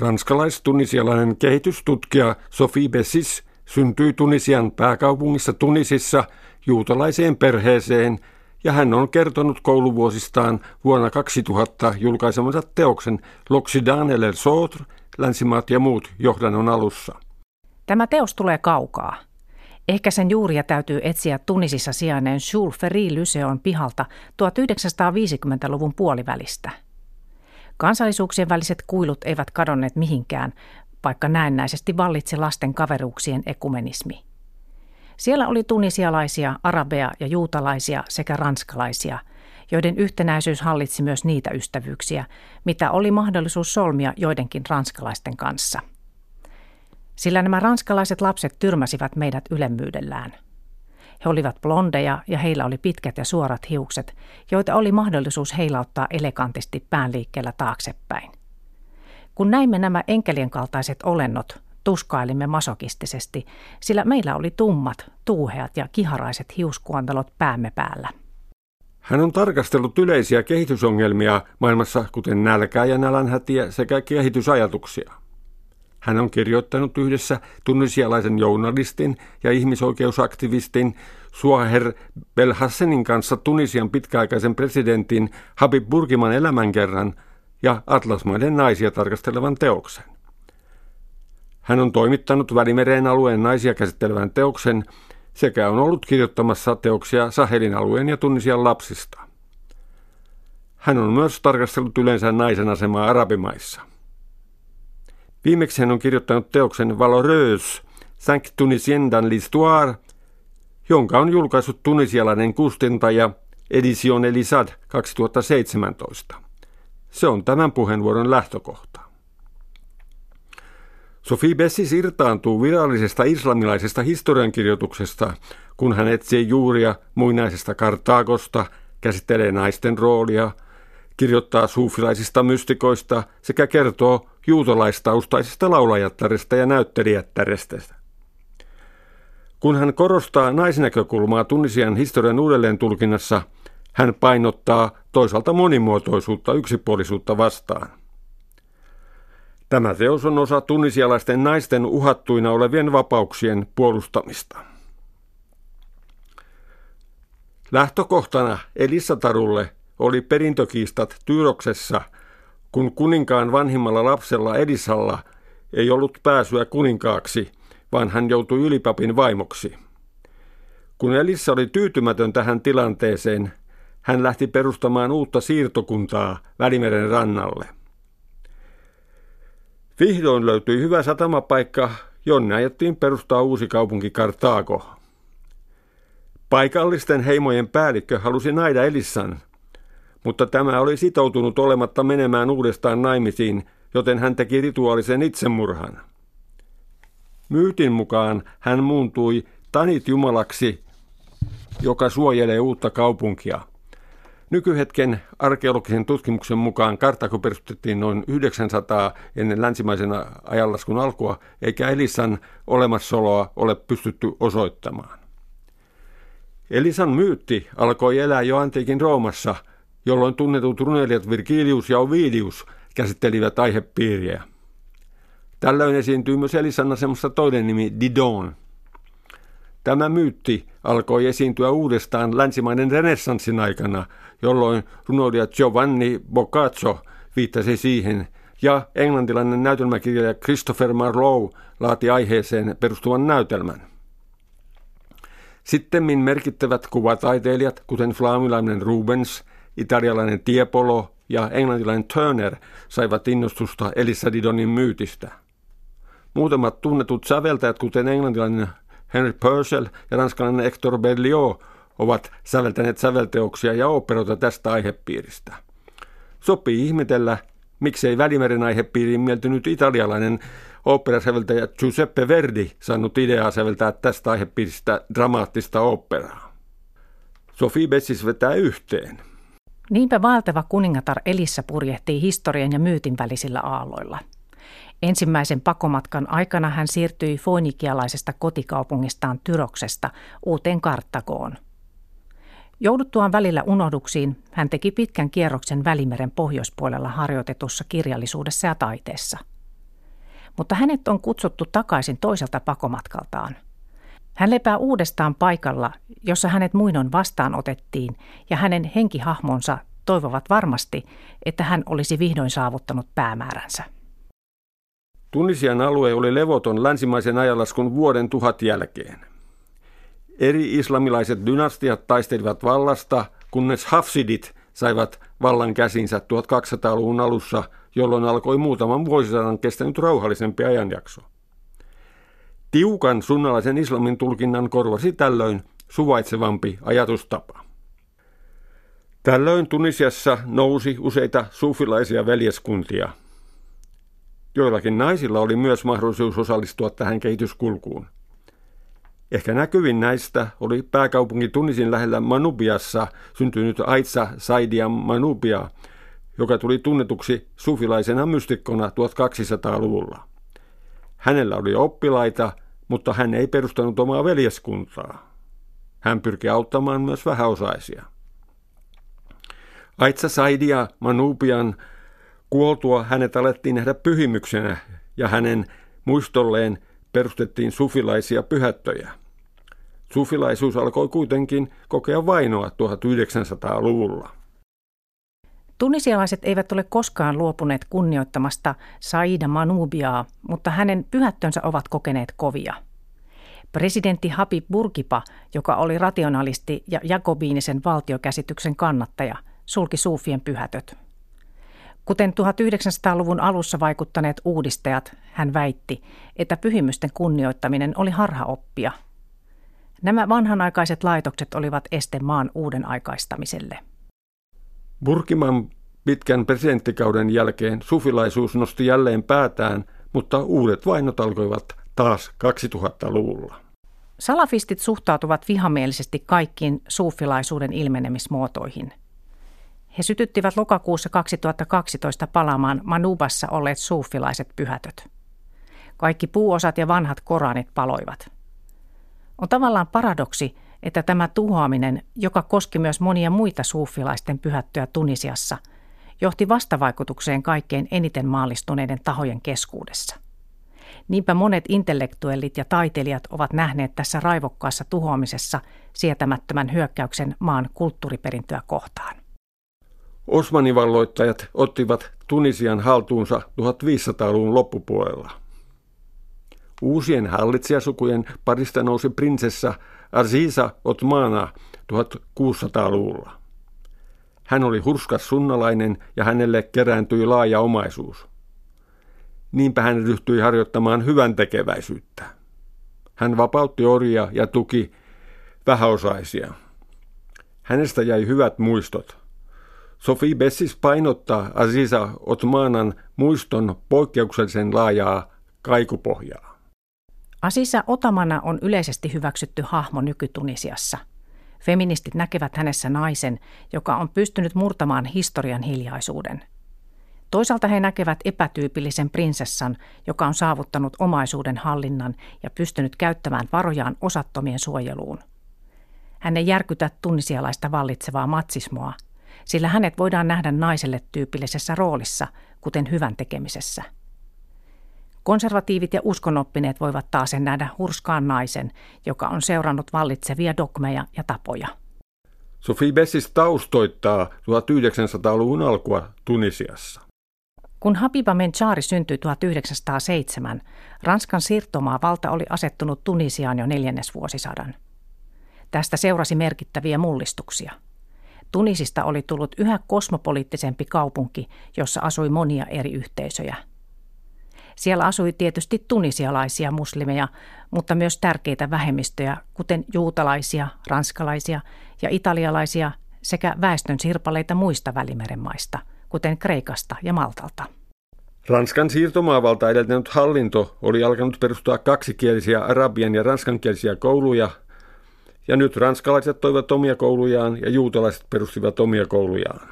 Ranskalais-tunisialainen kehitystutkija Sophie Bessis syntyi Tunisian pääkaupungissa Tunisissa juutalaiseen perheeseen ja hän on kertonut kouluvuosistaan vuonna 2000 julkaisemansa teoksen L'Occident et l'Autre, länsimaat ja muut johdannon alussa. Tämä teos tulee kaukaa. Ehkä sen juuria täytyy etsiä Tunisissa sijainneen Jules Ferry Lyseon pihalta 1950-luvun puolivälistä – Kansallisuuksien väliset kuilut eivät kadonneet mihinkään, vaikka näennäisesti vallitsi lasten kaveruuksien ekumenismi. Siellä oli tunisialaisia, arabeja ja juutalaisia sekä ranskalaisia, joiden yhtenäisyys hallitsi myös niitä ystävyyksiä, mitä oli mahdollisuus solmia joidenkin ranskalaisten kanssa. Sillä nämä ranskalaiset lapset tyrmäsivät meidät ylemmyydellään – he olivat blondeja ja heillä oli pitkät ja suorat hiukset, joita oli mahdollisuus heilauttaa elegantisti päänliikkeellä taaksepäin. Kun näimme nämä enkelien kaltaiset olennot, tuskailimme masokistisesti, sillä meillä oli tummat, tuuheat ja kiharaiset hiuskuontalot päämme päällä. Hän on tarkastellut yleisiä kehitysongelmia maailmassa, kuten nälkää ja nälänhätiä sekä kehitysajatuksia. Hän on kirjoittanut yhdessä tunnisialaisen journalistin ja ihmisoikeusaktivistin Suaher Belhassenin kanssa Tunisian pitkäaikaisen presidentin Habib Burgiman elämänkerran ja Atlasmaiden naisia tarkastelevan teoksen. Hän on toimittanut Välimeren alueen naisia käsittelevän teoksen sekä on ollut kirjoittamassa teoksia Sahelin alueen ja Tunisian lapsista. Hän on myös tarkastellut yleensä naisen asemaa arabimaissa. Viimeksi hän on kirjoittanut teoksen Valoröös, Cinq Tunisien dans l'histoire, jonka on julkaissut tunisialainen kustantaja Edition Elisad 2017. Se on tämän puheenvuoron lähtökohta. Sophie Bessis irtaantuu virallisesta islamilaisesta historiankirjoituksesta, kun hän etsii juuria muinaisesta Kartaagosta, käsittelee naisten roolia, kirjoittaa suufilaisista mystikoista sekä kertoo juutalaistaustaisesta laulajattaresta ja näyttelijättärestä. Kun hän korostaa naisnäkökulmaa Tunisian historian uudelleen tulkinnassa, hän painottaa toisaalta monimuotoisuutta yksipuolisuutta vastaan. Tämä teos on osa tunisialaisten naisten uhattuina olevien vapauksien puolustamista. Lähtökohtana Elissatarulle oli perintökiistat Tyroksessa – kun kuninkaan vanhimmalla lapsella Edisalla ei ollut pääsyä kuninkaaksi, vaan hän joutui ylipapin vaimoksi. Kun Elissa oli tyytymätön tähän tilanteeseen, hän lähti perustamaan uutta siirtokuntaa Välimeren rannalle. Vihdoin löytyi hyvä satamapaikka, jonne ajettiin perustaa uusi kaupunki Kartaago. Paikallisten heimojen päällikkö halusi naida Elissan, mutta tämä oli sitoutunut olematta menemään uudestaan naimisiin, joten hän teki rituaalisen itsemurhan. Myytin mukaan hän muuntui Tanit Jumalaksi, joka suojelee uutta kaupunkia. Nykyhetken arkeologisen tutkimuksen mukaan Kartako perustettiin noin 900 ennen länsimaisen ajanlaskun alkua, eikä Elisan olemassaoloa ole pystytty osoittamaan. Elisan myytti alkoi elää jo antiikin Roomassa – jolloin tunnetut runeilijat Virgilius ja Ovidius käsittelivät aihepiiriä. Tällöin esiintyy myös Elisan asemassa toinen nimi Didon. Tämä myytti alkoi esiintyä uudestaan länsimainen renessanssin aikana, jolloin runoilija Giovanni Boccaccio viittasi siihen, ja englantilainen näytelmäkirjailija Christopher Marlowe laati aiheeseen perustuvan näytelmän. Sittemmin merkittävät kuvataiteilijat, kuten flaamilainen Rubens – italialainen Tiepolo ja englantilainen Turner saivat innostusta Elissa Didonin myytistä. Muutamat tunnetut säveltäjät, kuten englantilainen Henry Purcell ja ranskalainen Hector Berlioz, ovat säveltäneet sävelteoksia ja operoita tästä aihepiiristä. Sopii ihmetellä, miksei Välimeren aihepiiriin mieltynyt italialainen operasäveltäjä Giuseppe Verdi saanut ideaa säveltää tästä aihepiiristä dramaattista operaa. Sophie Bessis vetää yhteen. Niinpä vaeltava kuningatar Elissä purjehtii historian ja myytin välisillä aalloilla. Ensimmäisen pakomatkan aikana hän siirtyi foinikialaisesta kotikaupungistaan Tyroksesta uuteen Karttagoon. Jouduttuaan välillä unohduksiin, hän teki pitkän kierroksen Välimeren pohjoispuolella harjoitetussa kirjallisuudessa ja taiteessa. mutta hänet on kutsuttu takaisin toiselta pakomatkaltaan. Hän lepää uudestaan paikalla, jossa hänet muinoin vastaanotettiin, ja hänen henkihahmonsa toivovat varmasti, että hän olisi vihdoin saavuttanut päämääränsä. Tunisian alue oli levoton länsimaisen ajanlaskun vuoden tuhat jälkeen. Eri islamilaiset dynastiat taistelivat vallasta, kunnes Hafsidit saivat vallan käsinsä 1200-luvun alussa, jolloin alkoi muutaman vuosisadan kestänyt rauhallisempi ajanjakso. Tiukan sunnalaisen islamin tulkinnan korvasi tällöin suvaitsevampi ajatustapa. Tällöin Tunisiassa nousi useita suufilaisia veljeskuntia. Joillakin naisilla oli myös mahdollisuus osallistua tähän kehityskulkuun. Ehkä näkyvin näistä oli pääkaupunki Tunisin lähellä Manubiassa syntynyt Aitsa Saidia Manubia, joka tuli tunnetuksi sufilaisena mystikkona 1200-luvulla. Hänellä oli oppilaita, mutta hän ei perustanut omaa veljeskuntaa. Hän pyrki auttamaan myös vähäosaisia. Aitsa Saidia Manubian kuoltua hänet alettiin nähdä pyhimyksenä ja hänen muistolleen perustettiin sufilaisia pyhättöjä. Sufilaisuus alkoi kuitenkin kokea vainoa 1900-luvulla. Tunisialaiset eivät ole koskaan luopuneet kunnioittamasta Saida Manubiaa, mutta hänen pyhättönsä ovat kokeneet kovia. Presidentti Habib Burkipa, joka oli rationalisti ja jakobiinisen valtiokäsityksen kannattaja, sulki suufien pyhätöt. Kuten 1900-luvun alussa vaikuttaneet uudistajat, hän väitti, että pyhimysten kunnioittaminen oli harhaoppia. Nämä vanhanaikaiset laitokset olivat este maan uuden aikaistamiselle. Burkiman pitkän presidenttikauden jälkeen sufilaisuus nosti jälleen päätään, mutta uudet vainot alkoivat taas 2000-luvulla. Salafistit suhtautuvat vihamielisesti kaikkiin suufilaisuuden ilmenemismuotoihin – he sytyttivät lokakuussa 2012 palaamaan Manubassa olleet suufilaiset pyhätöt. Kaikki puuosat ja vanhat koranit paloivat. On tavallaan paradoksi, että tämä tuhoaminen, joka koski myös monia muita suufilaisten pyhättöjä Tunisiassa, johti vastavaikutukseen kaikkein eniten maallistuneiden tahojen keskuudessa. Niinpä monet intellektuellit ja taiteilijat ovat nähneet tässä raivokkaassa tuhoamisessa sietämättömän hyökkäyksen maan kulttuuriperintöä kohtaan. Osmanivalloittajat ottivat Tunisian haltuunsa 1500-luvun loppupuolella. Uusien hallitsijasukujen parista nousi prinsessa Aziza Otmana 1600-luvulla. Hän oli hurskas sunnalainen ja hänelle kerääntyi laaja omaisuus. Niinpä hän ryhtyi harjoittamaan hyvän tekeväisyyttä. Hän vapautti orjia ja tuki vähäosaisia. Hänestä jäi hyvät muistot – Sofi Bessis painottaa Aziza Otmanan muiston poikkeuksellisen laajaa kaikupohjaa. Aziza Otamana on yleisesti hyväksytty hahmo nykytunisiassa. Feministit näkevät hänessä naisen, joka on pystynyt murtamaan historian hiljaisuuden. Toisaalta he näkevät epätyypillisen prinsessan, joka on saavuttanut omaisuuden hallinnan ja pystynyt käyttämään varojaan osattomien suojeluun. Hän ei järkytä tunisialaista vallitsevaa matsismoa – sillä hänet voidaan nähdä naiselle tyypillisessä roolissa, kuten hyvän tekemisessä. Konservatiivit ja uskonoppineet voivat taas nähdä hurskaan naisen, joka on seurannut vallitsevia dogmeja ja tapoja. Sophie Bessis taustoittaa 1900-luvun alkua Tunisiassa. Kun Habiba Menchari syntyi 1907, Ranskan siirtomaavalta oli asettunut Tunisiaan jo neljännesvuosisadan. Tästä seurasi merkittäviä mullistuksia – Tunisista oli tullut yhä kosmopoliittisempi kaupunki, jossa asui monia eri yhteisöjä. Siellä asui tietysti tunisialaisia muslimeja, mutta myös tärkeitä vähemmistöjä, kuten juutalaisia, ranskalaisia ja italialaisia sekä väestön sirpaleita muista välimeren maista, kuten Kreikasta ja Maltalta. Ranskan siirtomaavalta edeltänyt hallinto oli alkanut perustaa kaksikielisiä arabian ja ranskankielisiä kouluja ja nyt ranskalaiset toivat omia koulujaan ja juutalaiset perustivat omia koulujaan.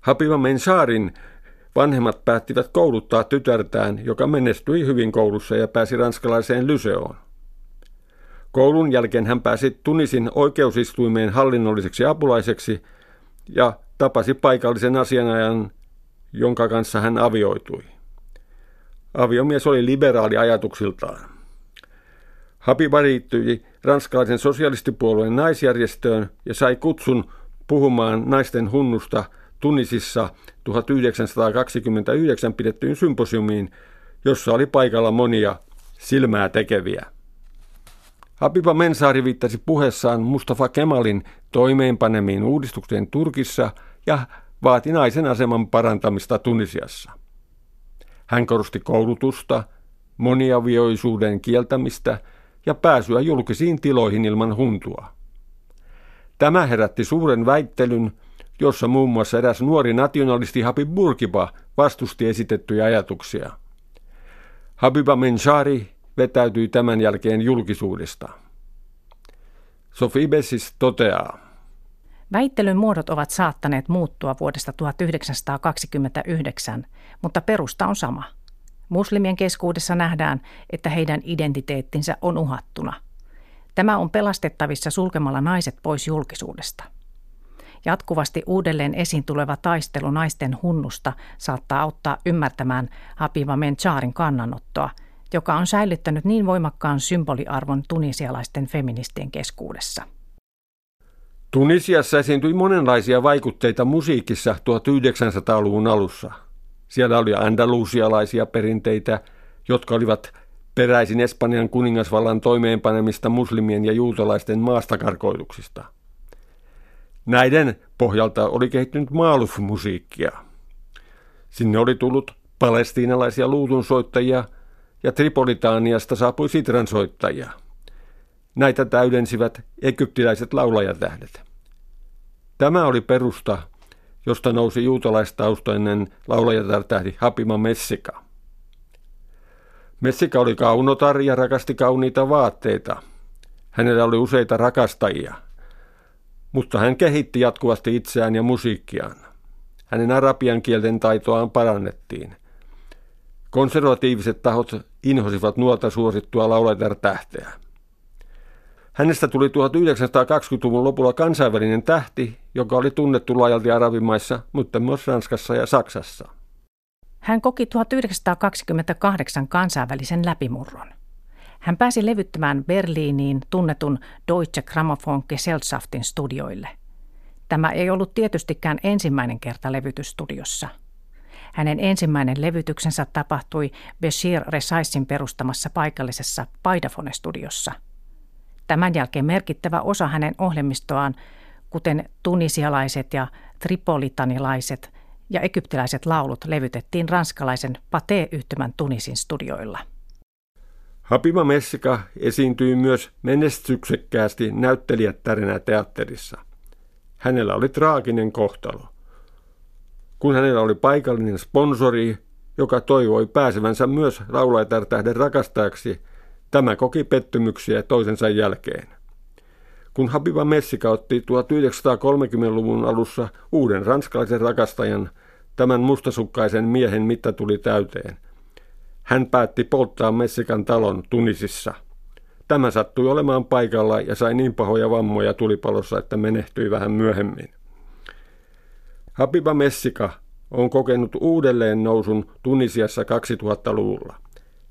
Hapiva Mensaarin vanhemmat päättivät kouluttaa tytärtään, joka menestyi hyvin koulussa ja pääsi ranskalaiseen lyseoon. Koulun jälkeen hän pääsi Tunisin oikeusistuimeen hallinnolliseksi apulaiseksi ja tapasi paikallisen asianajan, jonka kanssa hän avioitui. aviomies oli liberaali ajatuksiltaan. Habiba liittyi ranskalaisen sosialistipuolueen naisjärjestöön ja sai kutsun puhumaan naisten hunnusta Tunisissa 1929 pidettyyn symposiumiin, jossa oli paikalla monia silmää tekeviä. Habiba Mensaari viittasi puheessaan Mustafa Kemalin toimeenpanemiin uudistukseen Turkissa ja vaati naisen aseman parantamista Tunisiassa. Hän korosti koulutusta, moniavioisuuden kieltämistä ja pääsyä julkisiin tiloihin ilman huntua. Tämä herätti suuren väittelyn, jossa muun muassa eräs nuori nationalisti Habib Burkiba vastusti esitettyjä ajatuksia. Habiba Menshari vetäytyi tämän jälkeen julkisuudesta. Sophie Bessis toteaa. Väittelyn muodot ovat saattaneet muuttua vuodesta 1929, mutta perusta on sama. Muslimien keskuudessa nähdään, että heidän identiteettinsä on uhattuna. Tämä on pelastettavissa sulkemalla naiset pois julkisuudesta. Jatkuvasti uudelleen esiin tuleva taistelu naisten hunnusta saattaa auttaa ymmärtämään Habiba Mencharin kannanottoa, joka on säilyttänyt niin voimakkaan symboliarvon tunisialaisten feministien keskuudessa. Tunisiassa esiintyi monenlaisia vaikutteita musiikissa 1900-luvun alussa. Siellä oli andalusialaisia perinteitä, jotka olivat peräisin Espanjan kuningasvallan toimeenpanemista muslimien ja juutalaisten maastakarkoituksista. Näiden pohjalta oli kehittynyt maaluf-musiikkia. Sinne oli tullut palestiinalaisia luutunsoittajia ja Tripolitaaniasta saapui sitransoittajia. Näitä täydensivät egyptiläiset laulajatähdet. Tämä oli perusta, josta nousi juutalaistaustainen laulajatähti Hapima Messika. Messika oli kaunotar ja rakasti kauniita vaatteita. Hänellä oli useita rakastajia, mutta hän kehitti jatkuvasti itseään ja musiikkiaan. Hänen arabian kielten taitoaan parannettiin. Konservatiiviset tahot inhosivat nuorta suosittua laulajatähteä. Hänestä tuli 1920-luvun lopulla kansainvälinen tähti, joka oli tunnettu laajalti arabimaissa, mutta myös Ranskassa ja Saksassa. Hän koki 1928 kansainvälisen läpimurron. Hän pääsi levyttämään Berliiniin tunnetun Deutsche Grammophon Gesellschaftin studioille. Tämä ei ollut tietystikään ensimmäinen kerta levytysstudiossa. Hänen ensimmäinen levytyksensä tapahtui Bashir Resaisin perustamassa paikallisessa Paidafone-studiossa – Tämän jälkeen merkittävä osa hänen ohjelmistoaan, kuten tunisialaiset ja tripolitanilaiset ja egyptiläiset laulut levytettiin ranskalaisen Pate-yhtymän Tunisin studioilla. Habiba Messika esiintyi myös menestyksekkäästi näyttelijättärenä teatterissa. Hänellä oli traaginen kohtalo. Kun hänellä oli paikallinen sponsori, joka toivoi pääsevänsä myös laulajatärtähden rakastajaksi – Tämä koki pettymyksiä toisensa jälkeen. Kun Habiba Messika otti 1930-luvun alussa uuden ranskalaisen rakastajan, tämän mustasukkaisen miehen mitta tuli täyteen. Hän päätti polttaa Messikan talon Tunisissa. Tämä sattui olemaan paikalla ja sai niin pahoja vammoja tulipalossa, että menehtyi vähän myöhemmin. Habiba Messika on kokenut uudelleen nousun Tunisiassa 2000-luvulla.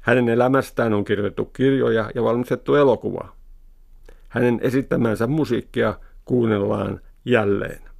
Hänen elämästään on kirjoitettu kirjoja ja valmistettu elokuva. Hänen esittämänsä musiikkia kuunnellaan jälleen.